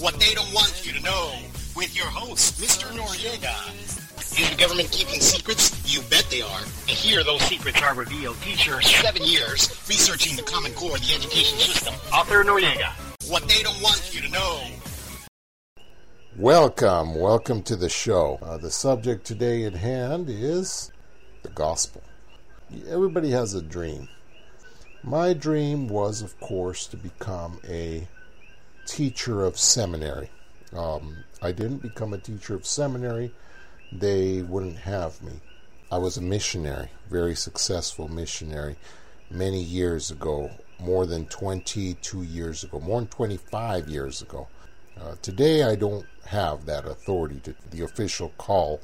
What they don't want you to know with your host, Mr. Noriega. Is the government keeping secrets? You bet they are. And here those secrets are revealed. Teacher, seven years researching the Common Core the education system. Author Noriega. What they don't want you to know. Welcome, welcome to the show. Uh, the subject today at hand is the gospel. Everybody has a dream. My dream was, of course, to become a teacher of seminary. Um, I didn't become a teacher of seminary, they wouldn't have me. I was a missionary, very successful missionary, many years ago, more than 22 years ago, more than 25 years ago. Uh, today, I don't have that authority to the official call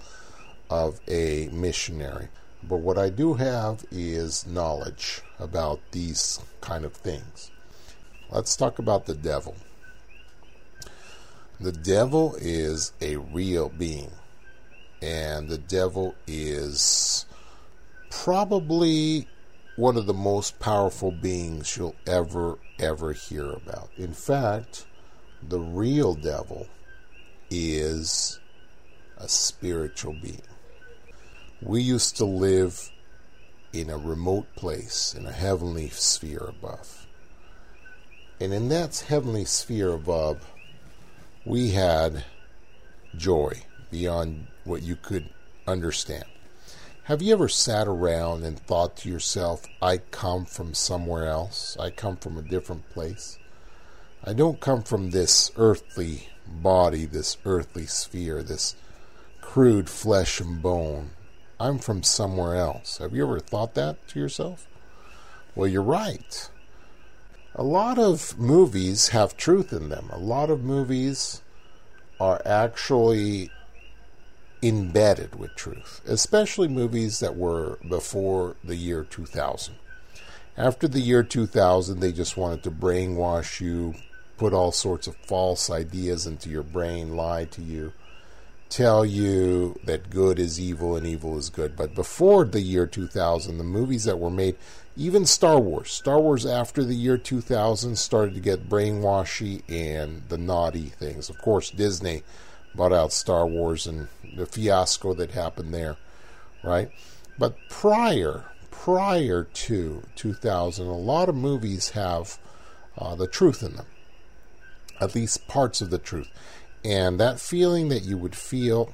of a missionary. But what I do have is knowledge about these kind of things. Let's talk about the devil. The devil is a real being, and the devil is probably one of the most powerful beings you'll ever, ever hear about. In fact, the real devil is a spiritual being. We used to live in a remote place, in a heavenly sphere above. And in that heavenly sphere above, we had joy beyond what you could understand. Have you ever sat around and thought to yourself, I come from somewhere else? I come from a different place? I don't come from this earthly body, this earthly sphere, this crude flesh and bone. I'm from somewhere else. Have you ever thought that to yourself? Well, you're right a lot of movies have truth in them. A lot of movies are actually embedded with truth, especially movies that were before the year 2000. After the year 2000, they just wanted to brainwash you, put all sorts of false ideas into your brain, lie to you, tell you that good is evil and evil is good. But before the year 2000, the movies that were made, even Star Wars, Star Wars after the year 2000 started to get brainwashy and the naughty things. Of course, Disney bought out Star Wars and the fiasco that happened there, right? But prior, prior to 2000, a lot of movies have uh, the truth in them, at least parts of the truth. And that feeling that you would feel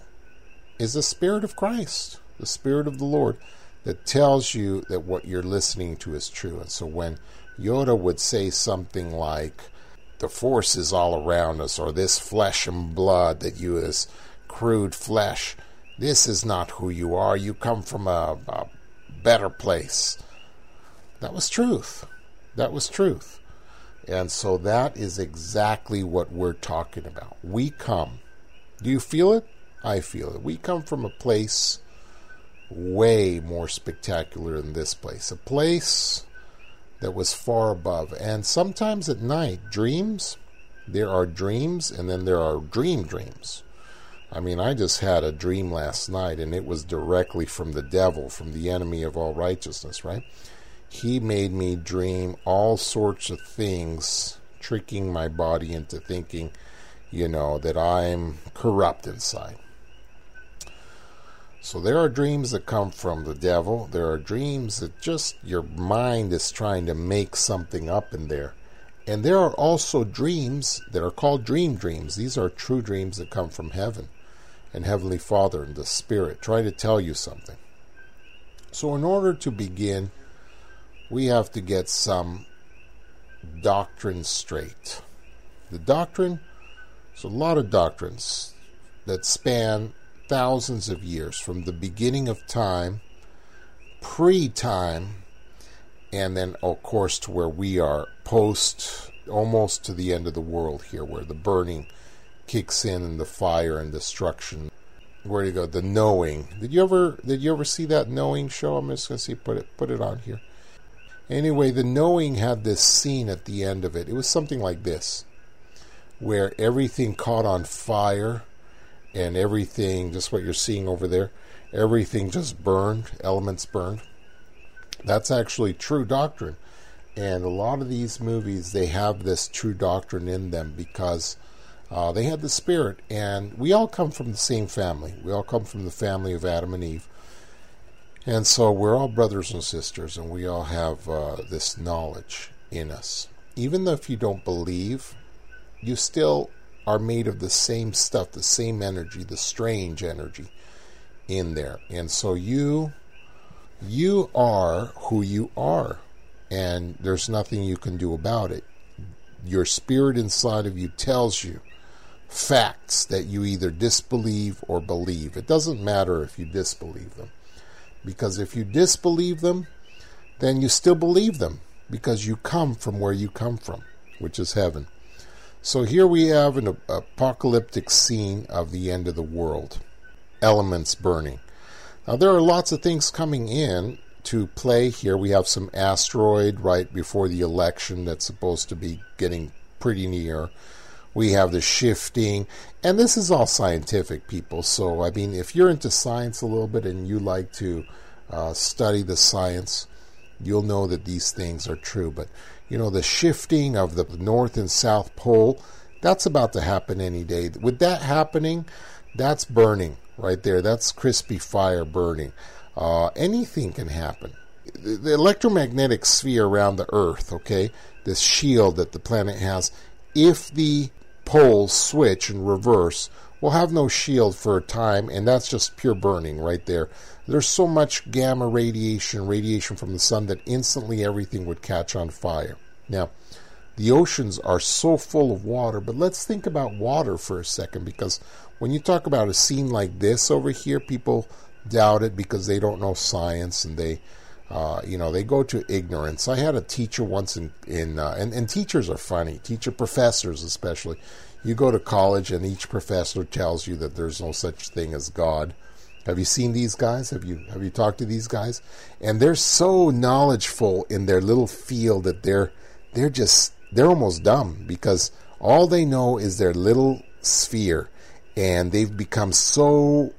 is the Spirit of Christ, the Spirit of the Lord that tells you that what you're listening to is true. And so when Yoda would say something like, the force is all around us, or this flesh and blood that you is crude flesh, this is not who you are. You come from a, a better place. That was truth. That was truth. And so that is exactly what we're talking about. We come. Do you feel it? I feel it. We come from a place way more spectacular than this place. A place that was far above. And sometimes at night, dreams, there are dreams, and then there are dream dreams. I mean, I just had a dream last night, and it was directly from the devil, from the enemy of all righteousness, right? He made me dream all sorts of things, tricking my body into thinking, you know, that I'm corrupt inside. So there are dreams that come from the devil. There are dreams that just your mind is trying to make something up in there. And there are also dreams that are called dream dreams. These are true dreams that come from heaven and Heavenly Father and the Spirit trying to tell you something. So, in order to begin, we have to get some doctrine straight. The doctrine, there's a lot of doctrines that span thousands of years, from the beginning of time, pre time, and then, of course, to where we are post, almost to the end of the world here, where the burning kicks in and the fire and destruction. Where do you go? The knowing. Did you ever did you ever see that knowing show? I'm just gonna see put it put it on here. Anyway, the knowing had this scene at the end of it. It was something like this, where everything caught on fire and everything, just what you're seeing over there, everything just burned, elements burned. That's actually true doctrine. And a lot of these movies, they have this true doctrine in them because Uh, they had the spirit, and we all come from the same family. We all come from the family of Adam and Eve. And so we're all brothers and sisters, and we all have uh, this knowledge in us. Even though if you don't believe, you still are made of the same stuff, the same energy, the strange energy in there. And so you you are who you are, and there's nothing you can do about it. Your spirit inside of you tells you facts that you either disbelieve or believe. It doesn't matter if you disbelieve them. Because if you disbelieve them, then you still believe them because you come from where you come from, which is heaven. So here we have an apocalyptic scene of the end of the world elements burning. Now, there are lots of things coming in to play here. We have some asteroid right before the election that's supposed to be getting pretty near. We have the shifting, and this is all scientific, people. So, I mean, if you're into science a little bit and you like to uh, study the science, you'll know that these things are true. But you know, the shifting of the North and South Pole, that's about to happen any day. With that happening, that's burning right there. That's crispy fire burning. Uh, anything can happen. The, the electromagnetic sphere around the Earth, okay, this shield that the planet has, if the poles switch and reverse, we'll have no shield for a time, and that's just pure burning right there. There's so much gamma radiation, radiation from the sun, that instantly everything would catch on fire. Now, the oceans are so full of water, but let's think about water for a second because when you talk about a scene like this over here, people doubt it because they don't know science and they, uh, you know, they go to ignorance. I had a teacher once in, in uh, and, and teachers are funny, teacher professors especially. You go to college and each professor tells you that there's no such thing as God have you seen these guys? Have you have you talked to these guys? And they're so knowledgeful in their little field that they're they're just they're almost dumb because all they know is their little sphere and they've become so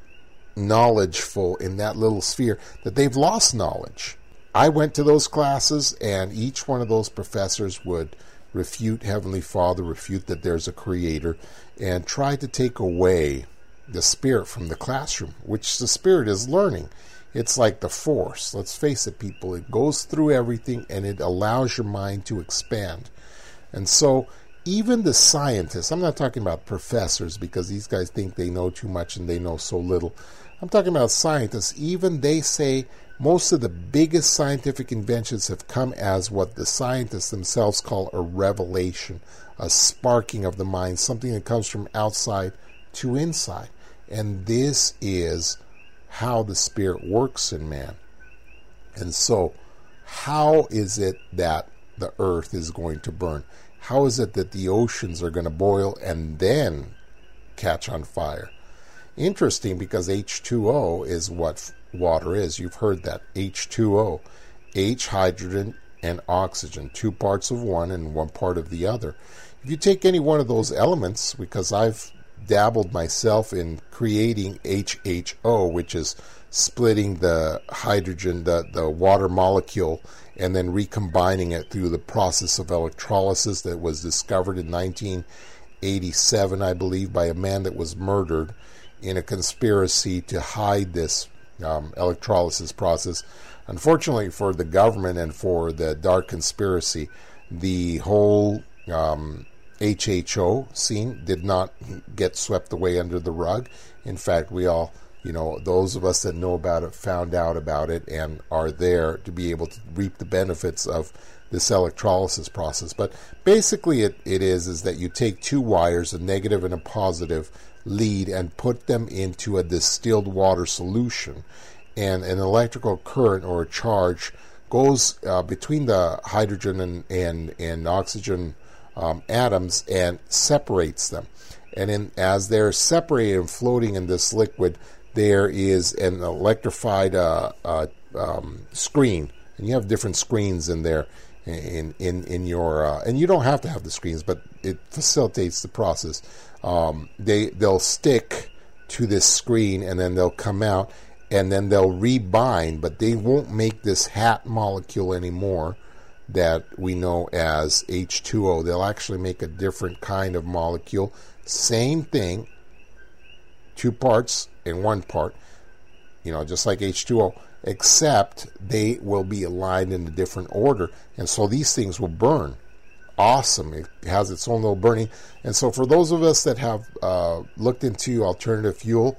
knowledgeful in that little sphere that they've lost knowledge. I went to those classes and each one of those professors would refute Heavenly Father, refute that there's a creator, and try to take away the spirit from the classroom, which the spirit is learning. It's like the force. Let's face it, people. It goes through everything and it allows your mind to expand. And so, even the scientists, I'm not talking about professors because these guys think they know too much and they know so little. I'm talking about scientists. Even they say most of the biggest scientific inventions have come as what the scientists themselves call a revelation, a sparking of the mind, something that comes from outside to inside. And this is how the Spirit works in man. And so, how is it that the earth is going to burn? How is it that the oceans are going to boil and then catch on fire? Interesting because H2O is what water is. You've heard that. H2O. H, hydrogen, and oxygen. Two parts of one and one part of the other. If you take any one of those elements, because I've dabbled myself in creating HHO, which is splitting the hydrogen, the, the water molecule, and then recombining it through the process of electrolysis that was discovered in 1987, I believe, by a man that was murdered in a conspiracy to hide this um, electrolysis process. Unfortunately for the government and for the dark conspiracy, the whole um, HHO scene did not get swept away under the rug. In fact, we all, you know, those of us that know about it found out about it and are there to be able to reap the benefits of this electrolysis process. But basically, it, it is is that you take two wires, a negative and a positive lead, and put them into a distilled water solution, and an electrical current or a charge goes uh, between the hydrogen and, and, and oxygen um, atoms and separates them. And in, as they're separated and floating in this liquid, there is an electrified uh, uh, um, screen, and you have different screens in there in in in your uh, and you don't have to have the screens, but it facilitates the process. Um, they they'll stick to this screen, and then they'll come out, and then they'll rebind, but they won't make this hat molecule anymore that we know as H2O. They'll actually make a different kind of molecule, Same thing, two parts in one part, you know, just like H2O, except they will be aligned in a different order. And so these things will burn. Awesome. It has its own little burning. And so for those of us that have uh, looked into alternative fuel,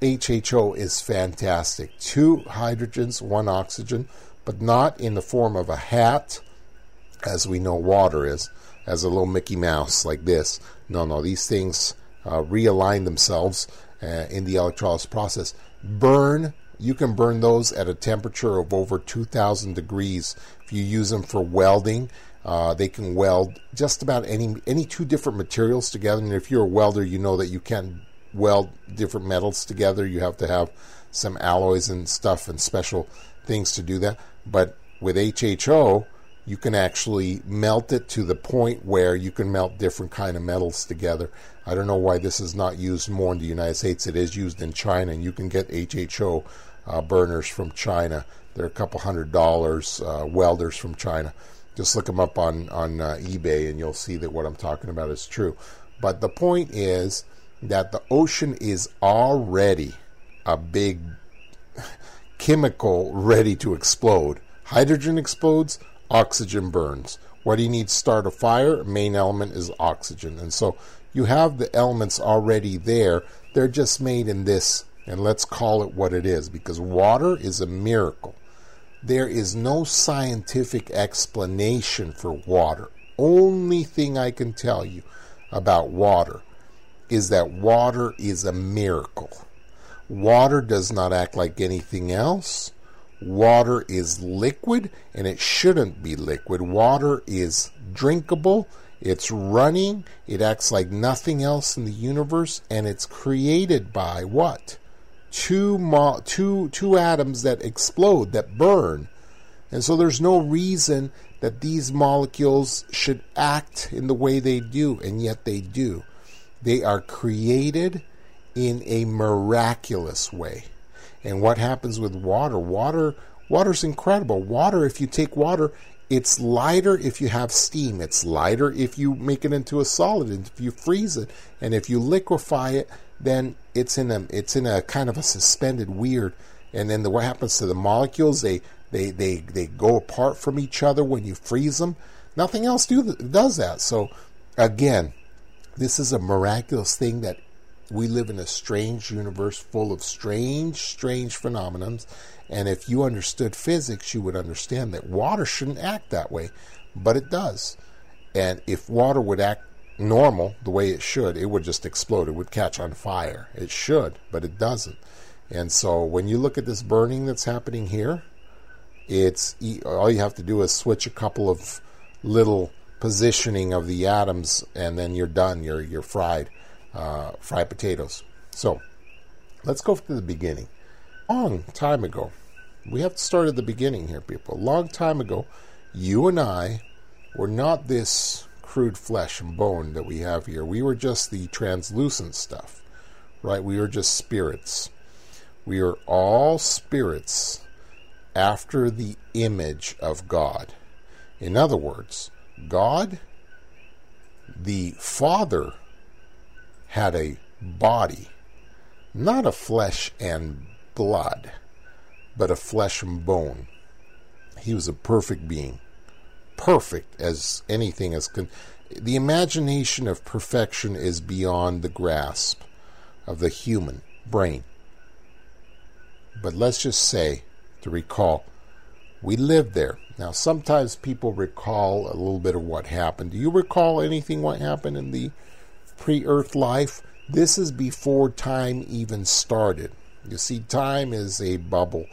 HHO is fantastic. Two hydrogens, one oxygen, but not in the form of a hat, as we know water is, as a little Mickey Mouse like this. No, no, these things uh, realign themselves uh, in the electrolysis process. Burn, you can burn those at a temperature of over 2000 degrees. If you use them for welding, uh, they can weld just about any any two different materials together. And if you're a welder, you know that you can weld different metals together. You have to have some alloys and stuff and special things to do that. But with HHO, you can actually melt it to the point where you can melt different kind of metals together. I don't know why this is not used more in the United States. It is used in China, and you can get HHO uh, burners from China. They're a couple hundred dollars. Uh, welders from China. Just look them up on on uh, eBay, and you'll see that what I'm talking about is true. But the point is that the ocean is already a big chemical ready to explode. Hydrogen explodes, oxygen burns. What do you need to start a fire? Main element is oxygen. And so you have the elements already there. They're just made in this, and let's call it what it is, because water is a miracle. There is no scientific explanation for water. Only thing I can tell you about water is that water is a miracle. Water does not act like anything else. Water is liquid and it shouldn't be liquid. Water is drinkable, it's running, it acts like nothing else in the universe, and it's created by what? Two, mo- two, two atoms that explode, that burn. And so there's no reason that these molecules should act in the way they do, and yet they do. They are created in a miraculous way. And what happens with water? Water water's incredible. Water, if you take water, it's lighter if you have steam. It's lighter if you make it into a solid. If you freeze it, and if you liquefy it, then it's in a it's in a kind of a suspended weird. And then the, what happens to the molecules? They they they they go apart from each other when you freeze them. Nothing else do does that. So again, this is a miraculous thing that we live in a strange universe full of strange, strange phenomena. And if you understood physics, you would understand that water shouldn't act that way, but it does. And if water would act normal, the way it should, it would just explode. It would catch on fire. It should, but it doesn't. And so when you look at this burning that's happening here, it's all you have to do is switch a couple of little positioning of the atoms, and then you're done. You're you're fried, uh, fried potatoes. So let's go to the beginning. Long time ago, we have to start at the beginning here, people. Long time ago, you and I were not this crude flesh and bone that we have here. We were just the translucent stuff, right? We were just spirits. We are all spirits after the image of God. In other words, God, the Father, had a body, not a flesh and blood, but a flesh and bone. He was a perfect being, perfect as anything as con- the imagination of perfection is beyond the grasp of the human brain. But let's just say, to recall, we lived there. Now, sometimes people recall a little bit of what happened. Do you recall anything what happened in the pre earth life? This is before time even started. You see, time is a bubble,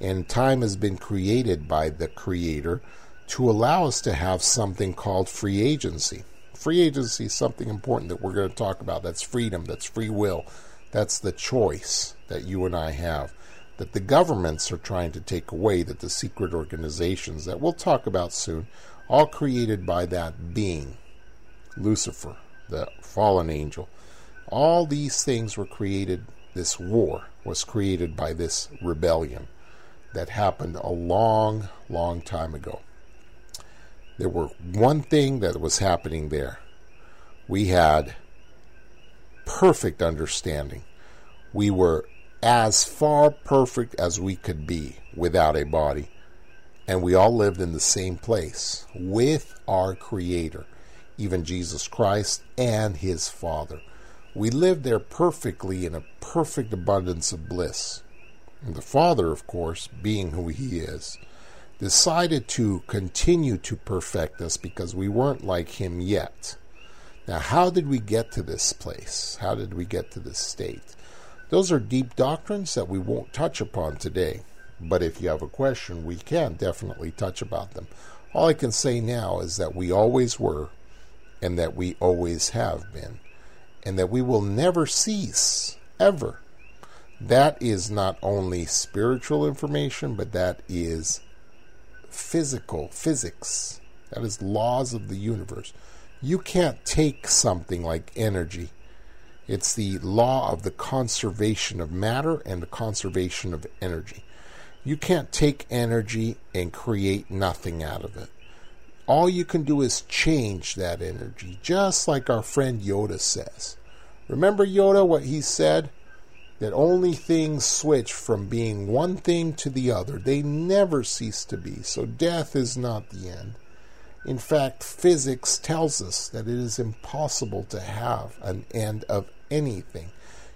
and time has been created by the Creator to allow us to have something called free agency. Free agency is something important that we're going to talk about. That's freedom, that's free will, that's the choice that you and I have that the governments are trying to take away, that the secret organizations that we'll talk about soon, all created by that being, Lucifer, the fallen angel. All these things were created, this war was created by this rebellion that happened a long, long time ago. There were one thing that was happening there. We had perfect understanding. We were as far perfect as we could be without a body. And we all lived in the same place with our Creator, even Jesus Christ and His Father. We lived there perfectly in a perfect abundance of bliss. And the Father, of course, being who He is, decided to continue to perfect us because we weren't like Him yet. Now, how did we get to this place? How did we get to this state? Those are deep doctrines that we won't touch upon today. But if you have a question, we can definitely touch about them. All I can say now is that we always were, and that we always have been, and that we will never cease, ever. That is not only spiritual information, but that is physical, physics. That is laws of the universe. You can't take something like energy. It's the law of the conservation of matter and the conservation of energy. You can't take energy and create nothing out of it. All you can do is change that energy, just like our friend Yoda says. Remember Yoda, what he said? That only things switch from being one thing to the other. They never cease to be. So death is not the end. In fact, physics tells us that it is impossible to have an end of anything.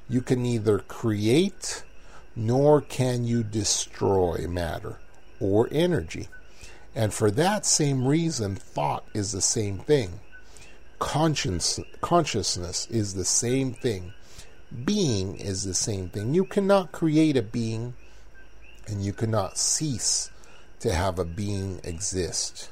You can neither create nor can you destroy matter or energy. And for that same reason, thought is the same thing. Conscience, consciousness is the same thing. Being is the same thing. You cannot create a being and you cannot cease to have a being exist.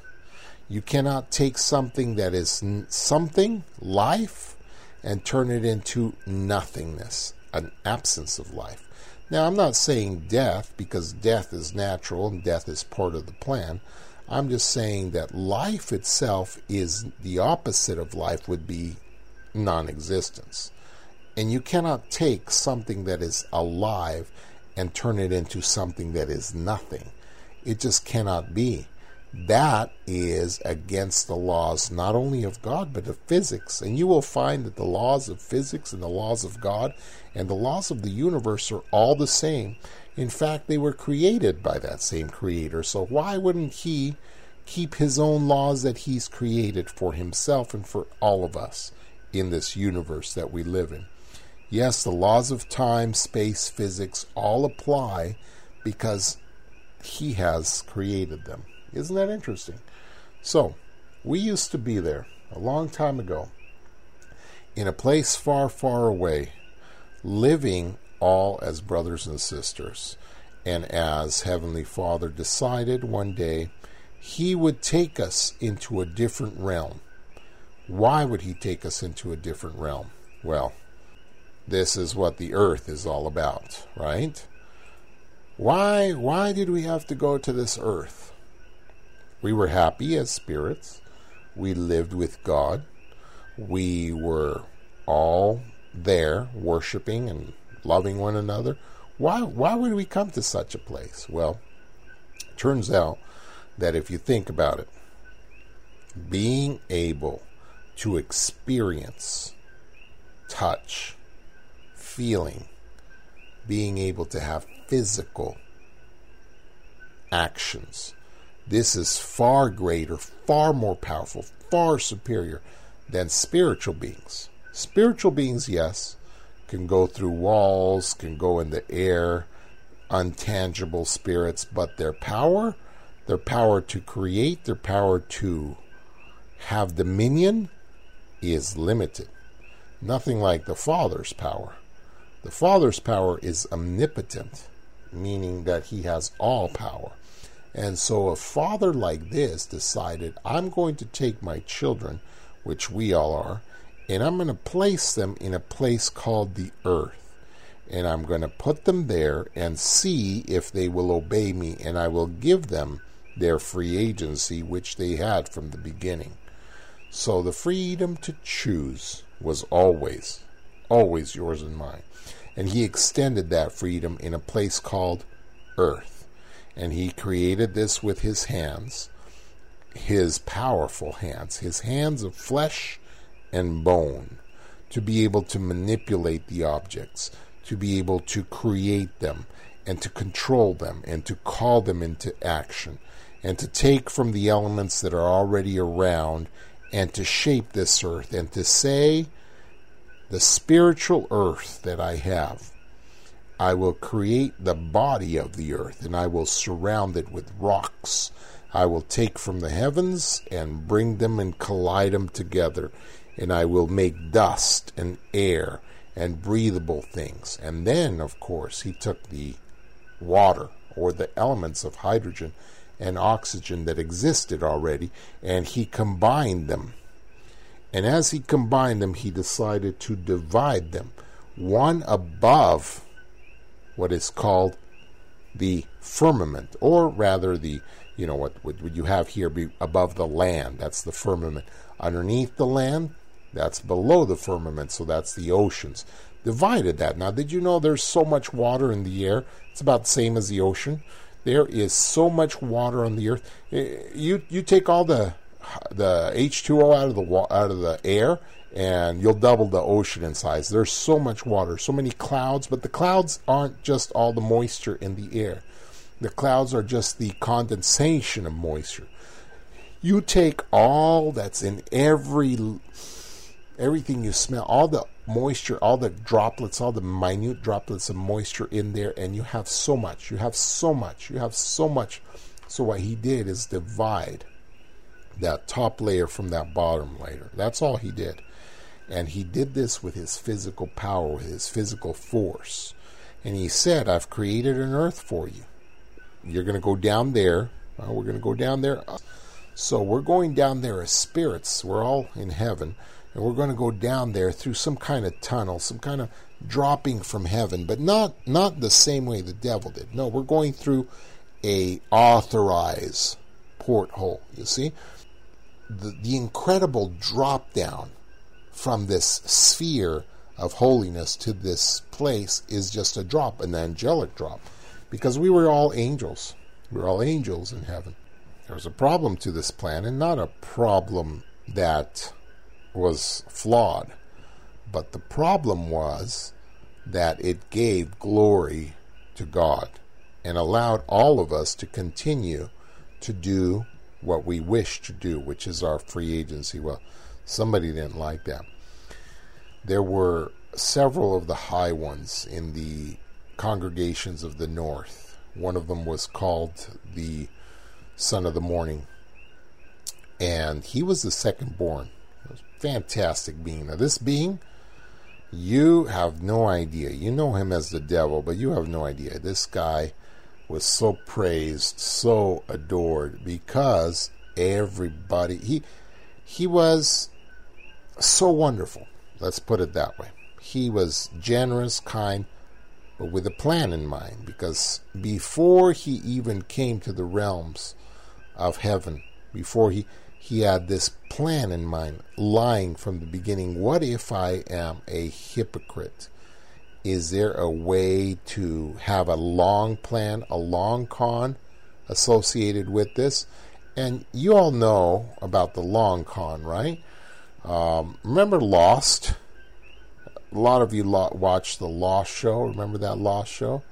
You cannot take something that is something, life, and turn it into nothingness, an absence of life. Now, I'm not saying death because death is natural and death is part of the plan. I'm just saying that life itself is the opposite of life, would be non existence. And you cannot take something that is alive and turn it into something that is nothing. It just cannot be. That is against the laws not only of God but of physics. And you will find that the laws of physics and the laws of God and the laws of the universe are all the same. In fact, they were created by that same creator. So why wouldn't he keep his own laws that he's created for himself and for all of us in this universe that we live in? Yes, the laws of time, space, physics all apply because he has created them. Isn't that interesting? So, we used to be there a long time ago in a place far, far away, living all as brothers and sisters. And as Heavenly Father decided one day, He would take us into a different realm. Why would He take us into a different realm? Well, this is what the earth is all about, right? Why why did we have to go to this earth? We were happy as spirits. We lived with God. We were all there worshiping and loving one another. Why, why would we come to such a place? Well, turns out that if you think about it, being able to experience touch, feeling, being able to have physical actions, this is far greater, far more powerful, far superior than spiritual beings. Spiritual beings, yes, can go through walls, can go in the air, untangible spirits, but their power, their power to create, their power to have dominion is limited. Nothing like the Father's power. The Father's power is omnipotent, meaning that he has all power. And so a father like this decided, I'm going to take my children, which we all are, and I'm going to place them in a place called the earth. And I'm going to put them there and see if they will obey me, and I will give them their free agency, which they had from the beginning. So the freedom to choose was always, always yours and mine. And he extended that freedom in a place called earth and he created this with his hands, his powerful hands, his hands of flesh and bone, to be able to manipulate the objects, to be able to create them, and to control them, and to call them into action, and to take from the elements that are already around and to shape this earth, and to say, the spiritual earth that I have, I will create the body of the earth, and I will surround it with rocks. I will take from the heavens and bring them and collide them together, and I will make dust and air and breathable things. And then, of course, he took the water or the elements of hydrogen and oxygen that existed already and he combined them. And as he combined them, he decided to divide them, one above what is called the firmament, or rather the you know what what you have here be above the land. That's the firmament. Underneath the land, that's below the firmament, so that's the oceans. Divided that. Now, did you know there's so much water in the air? It's about the same as the ocean. There is so much water on the earth. Eh, you you take all the the H2O out of the out of the air and you'll double the ocean in size. There's so much water, so many clouds, but the clouds aren't just all the moisture in the air. The clouds are just the condensation of moisture. You take all that's in every everything you smell, all the moisture, all the droplets, all the minute droplets of moisture in there, and you have so much. You have so much. You have so much. So what he did is divide that top layer from that bottom layer. That's all he did. And he did this with his physical power, with his physical force. And he said, I've created an earth for you. You're going to go down there. We're going to go down there. So we're going down there as spirits. We're all in heaven. And we're going to go down there through some kind of tunnel, some kind of dropping from heaven, but not not the same way the devil did. No, we're going through a authorized porthole. You see, the, the incredible drop down from this sphere of holiness to this place is just a drop, an angelic drop, because we were all angels. We were all angels in heaven. There was a problem to this plan, and not a problem that was flawed, but the problem was that it gave glory to God and allowed all of us to continue to do what we wish to do, which is our free agency. Well, somebody didn't like that there were several of the high ones in the congregations of the north. One of them was called the Son of the Morning, and he was the second born. It was fantastic being. Now, this being, you have no idea. You know him as the devil, but you have no idea. This guy was so praised, so adored because everybody he he was so wonderful. Let's put it that way. He was generous, kind, but with a plan in mind, because before he even came to the realms of heaven, before he he had this plan in mind, lying from the beginning. What if I am a hypocrite? Is there a way to have a long plan, a long con associated with this? And you all know about the long con, right? Um, remember Lost? A lot of you lo- watched the Lost show. Remember that Lost show?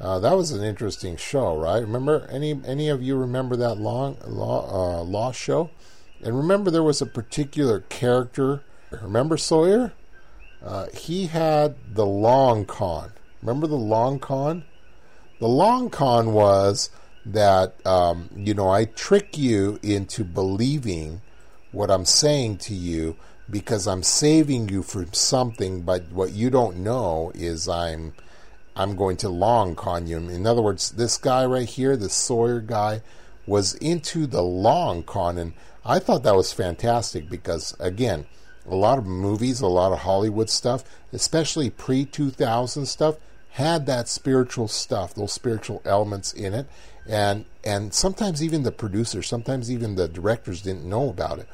Uh, that was an interesting show, right? Remember any any of you remember that long uh, Lost show? And remember there was a particular character. Remember Sawyer? Uh, he had the long con. Remember the long con? The long con was that um, you know I trick you into believing what I'm saying to you because I'm saving you from something, but what you don't know is I'm I'm going to long con you. In other words, this guy right here, this Sawyer guy, was into the long con, and I thought that was fantastic because again, a lot of movies, a lot of Hollywood stuff, especially pre 2000 stuff, had that spiritual stuff, those spiritual elements in it, and and sometimes even the producers, sometimes even the directors didn't know about it.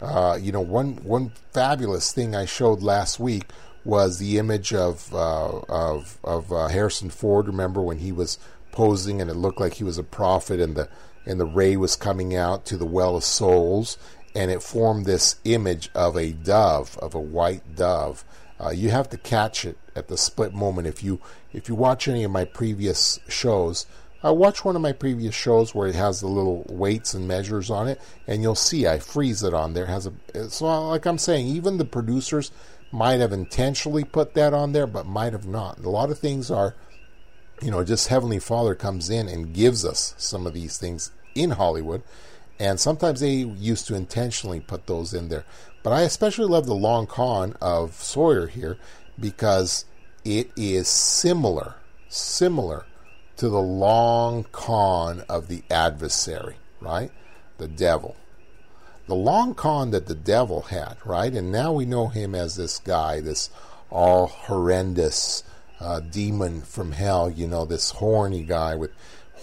Uh, you know, one one fabulous thing I showed last week was the image of uh, of of uh, Harrison Ford. Remember when he was posing and it looked like he was a prophet, and the and the ray was coming out to the well of souls, and it formed this image of a dove, of a white dove. Uh, you have to catch it at the split moment. If you if you watch any of my previous shows, I watch one of my previous shows where it has the little weights and measures on it, and you'll see I freeze it on there. It has a so like I'm saying, even the producers might have intentionally put that on there, but might have not. A lot of things are, you know, just Heavenly Father comes in and gives us some of these things in Hollywood, and sometimes they used to intentionally put those in there. But I especially love the long con of Sawyer here because it is similar, similar to the long con of the adversary, right? The devil. The long con that the devil had, right? And now we know him as this guy, this all horrendous uh, demon from hell, you know, this horny guy with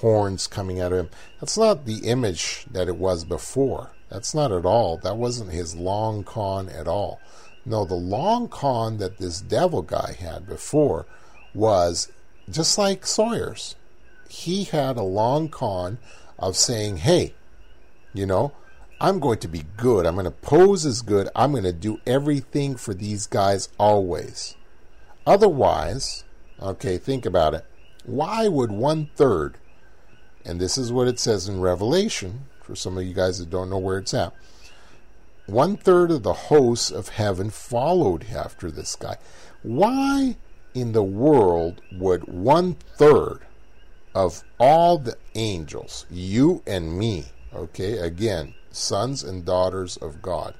horns coming out of him. That's not the image that it was before. That's not at all. That wasn't his long con at all. No, the long con that this devil guy had before was just like Sawyer's he had a long con of saying, hey, you know, I'm going to be good. I'm going to pose as good. I'm going to do everything for these guys always. Otherwise, okay, think about it. Why would one third, and this is what it says in Revelation, for some of you guys that don't know where it's at, one third of the hosts of heaven followed after this guy. Why in the world would one third of all the angels, you and me, okay, again, sons and daughters of God.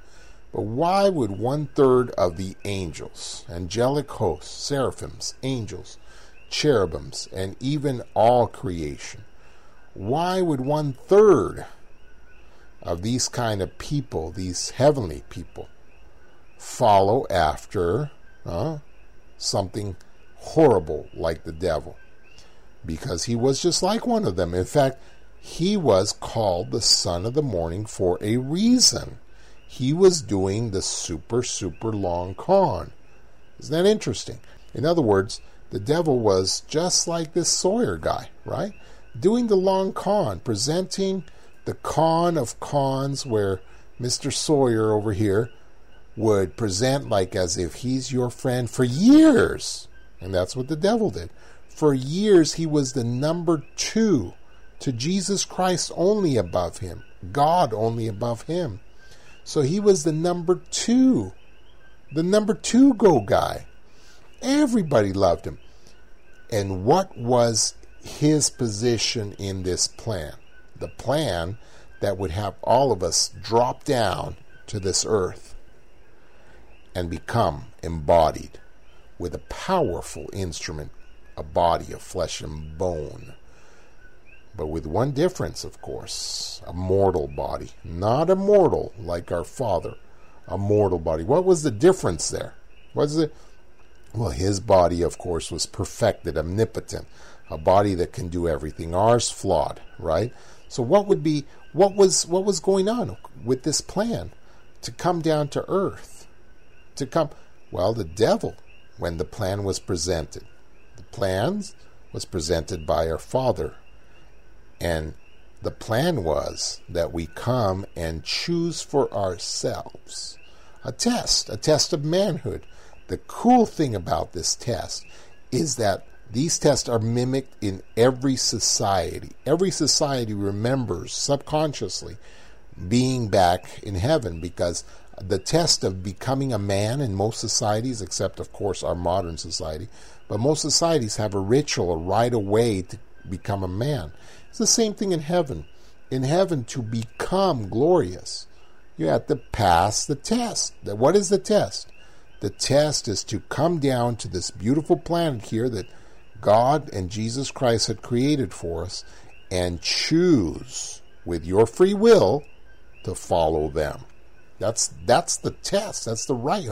But why would one third of the angels, angelic hosts, seraphims, angels, cherubims, and even all creation, why would one third of these kind of people, these heavenly people, follow after something horrible like the devil? because he was just like one of them. In fact, he was called the son of the morning for a reason. He was doing the super, super long con. Isn't that interesting? In other words, the devil was just like this Sawyer guy, right? Doing the long con, presenting the con of cons where Mr. Sawyer over here would present like as if he's your friend for years. And that's what the devil did. For years, he was the number two to Jesus Christ only above him, God only above him. So he was the number two, the number two go guy. Everybody loved him. And what was his position in this plan? The plan that would have all of us drop down to this earth and become embodied with a powerful instrument a body of flesh and bone. But with one difference, of course a mortal body. Not immortal like our Father, a mortal body. What was the difference there? Was it? Well, his body, of course, was perfected, omnipotent, a body that can do everything. Ours flawed, right? So what would be what was what was going on with this plan to come down to earth? To come well, the devil when the plan was presented The plans was presented by our Father. And the plan was that we come and choose for ourselves a test, a test of manhood. The cool thing about this test is that these tests are mimicked in every society. Every society remembers subconsciously being back in heaven because the test of becoming a man in most societies, except of course our modern society, but most societies have a ritual, a right of way to become a man. It's the same thing in heaven. In heaven, to become glorious, you have to pass the test. What is the test? The test is to come down to this beautiful planet here that God and Jesus Christ had created for us and choose with your free will to follow them. That's that's the test. That's the right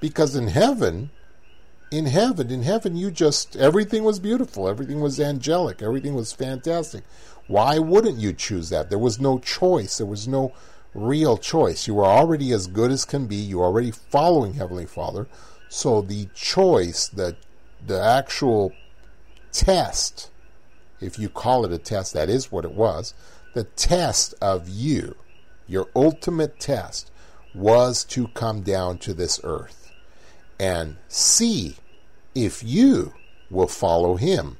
Because in heaven, in heaven, in heaven, you just everything was beautiful, everything was angelic, everything was fantastic. Why wouldn't you choose that? There was no choice. There was no real choice. You were already as good as can be. You were already following Heavenly Father. So the choice, the the actual test, if you call it a test, that is what it was. The test of you your ultimate test was to come down to this earth and see if you will follow him.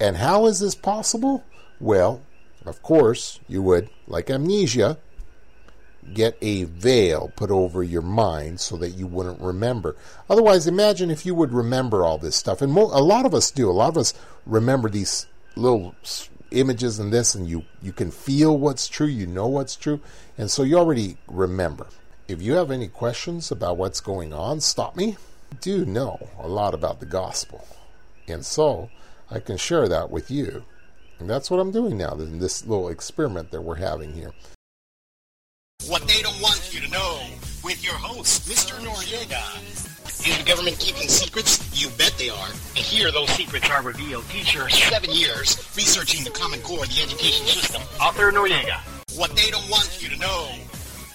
And how is this possible? Well, of course, you would, like amnesia, get a veil put over your mind so that you wouldn't remember. Otherwise, imagine if you would remember all this stuff. And mo- a lot of us do. A lot of us remember these little images and this, and you, you can feel what's true, you know what's true, and so you already remember. If you have any questions about what's going on, stop me. I do know a lot about the gospel, and so I can share that with you. And that's what I'm doing now in this little experiment that we're having here. What they don't want you to know with your host, Mr. Noriega. Is the government keeping secrets? You bet they are. And here those secrets are revealed. Teacher, seven years researching the Common Core, of the education system. Author Noriega. What they don't want you to know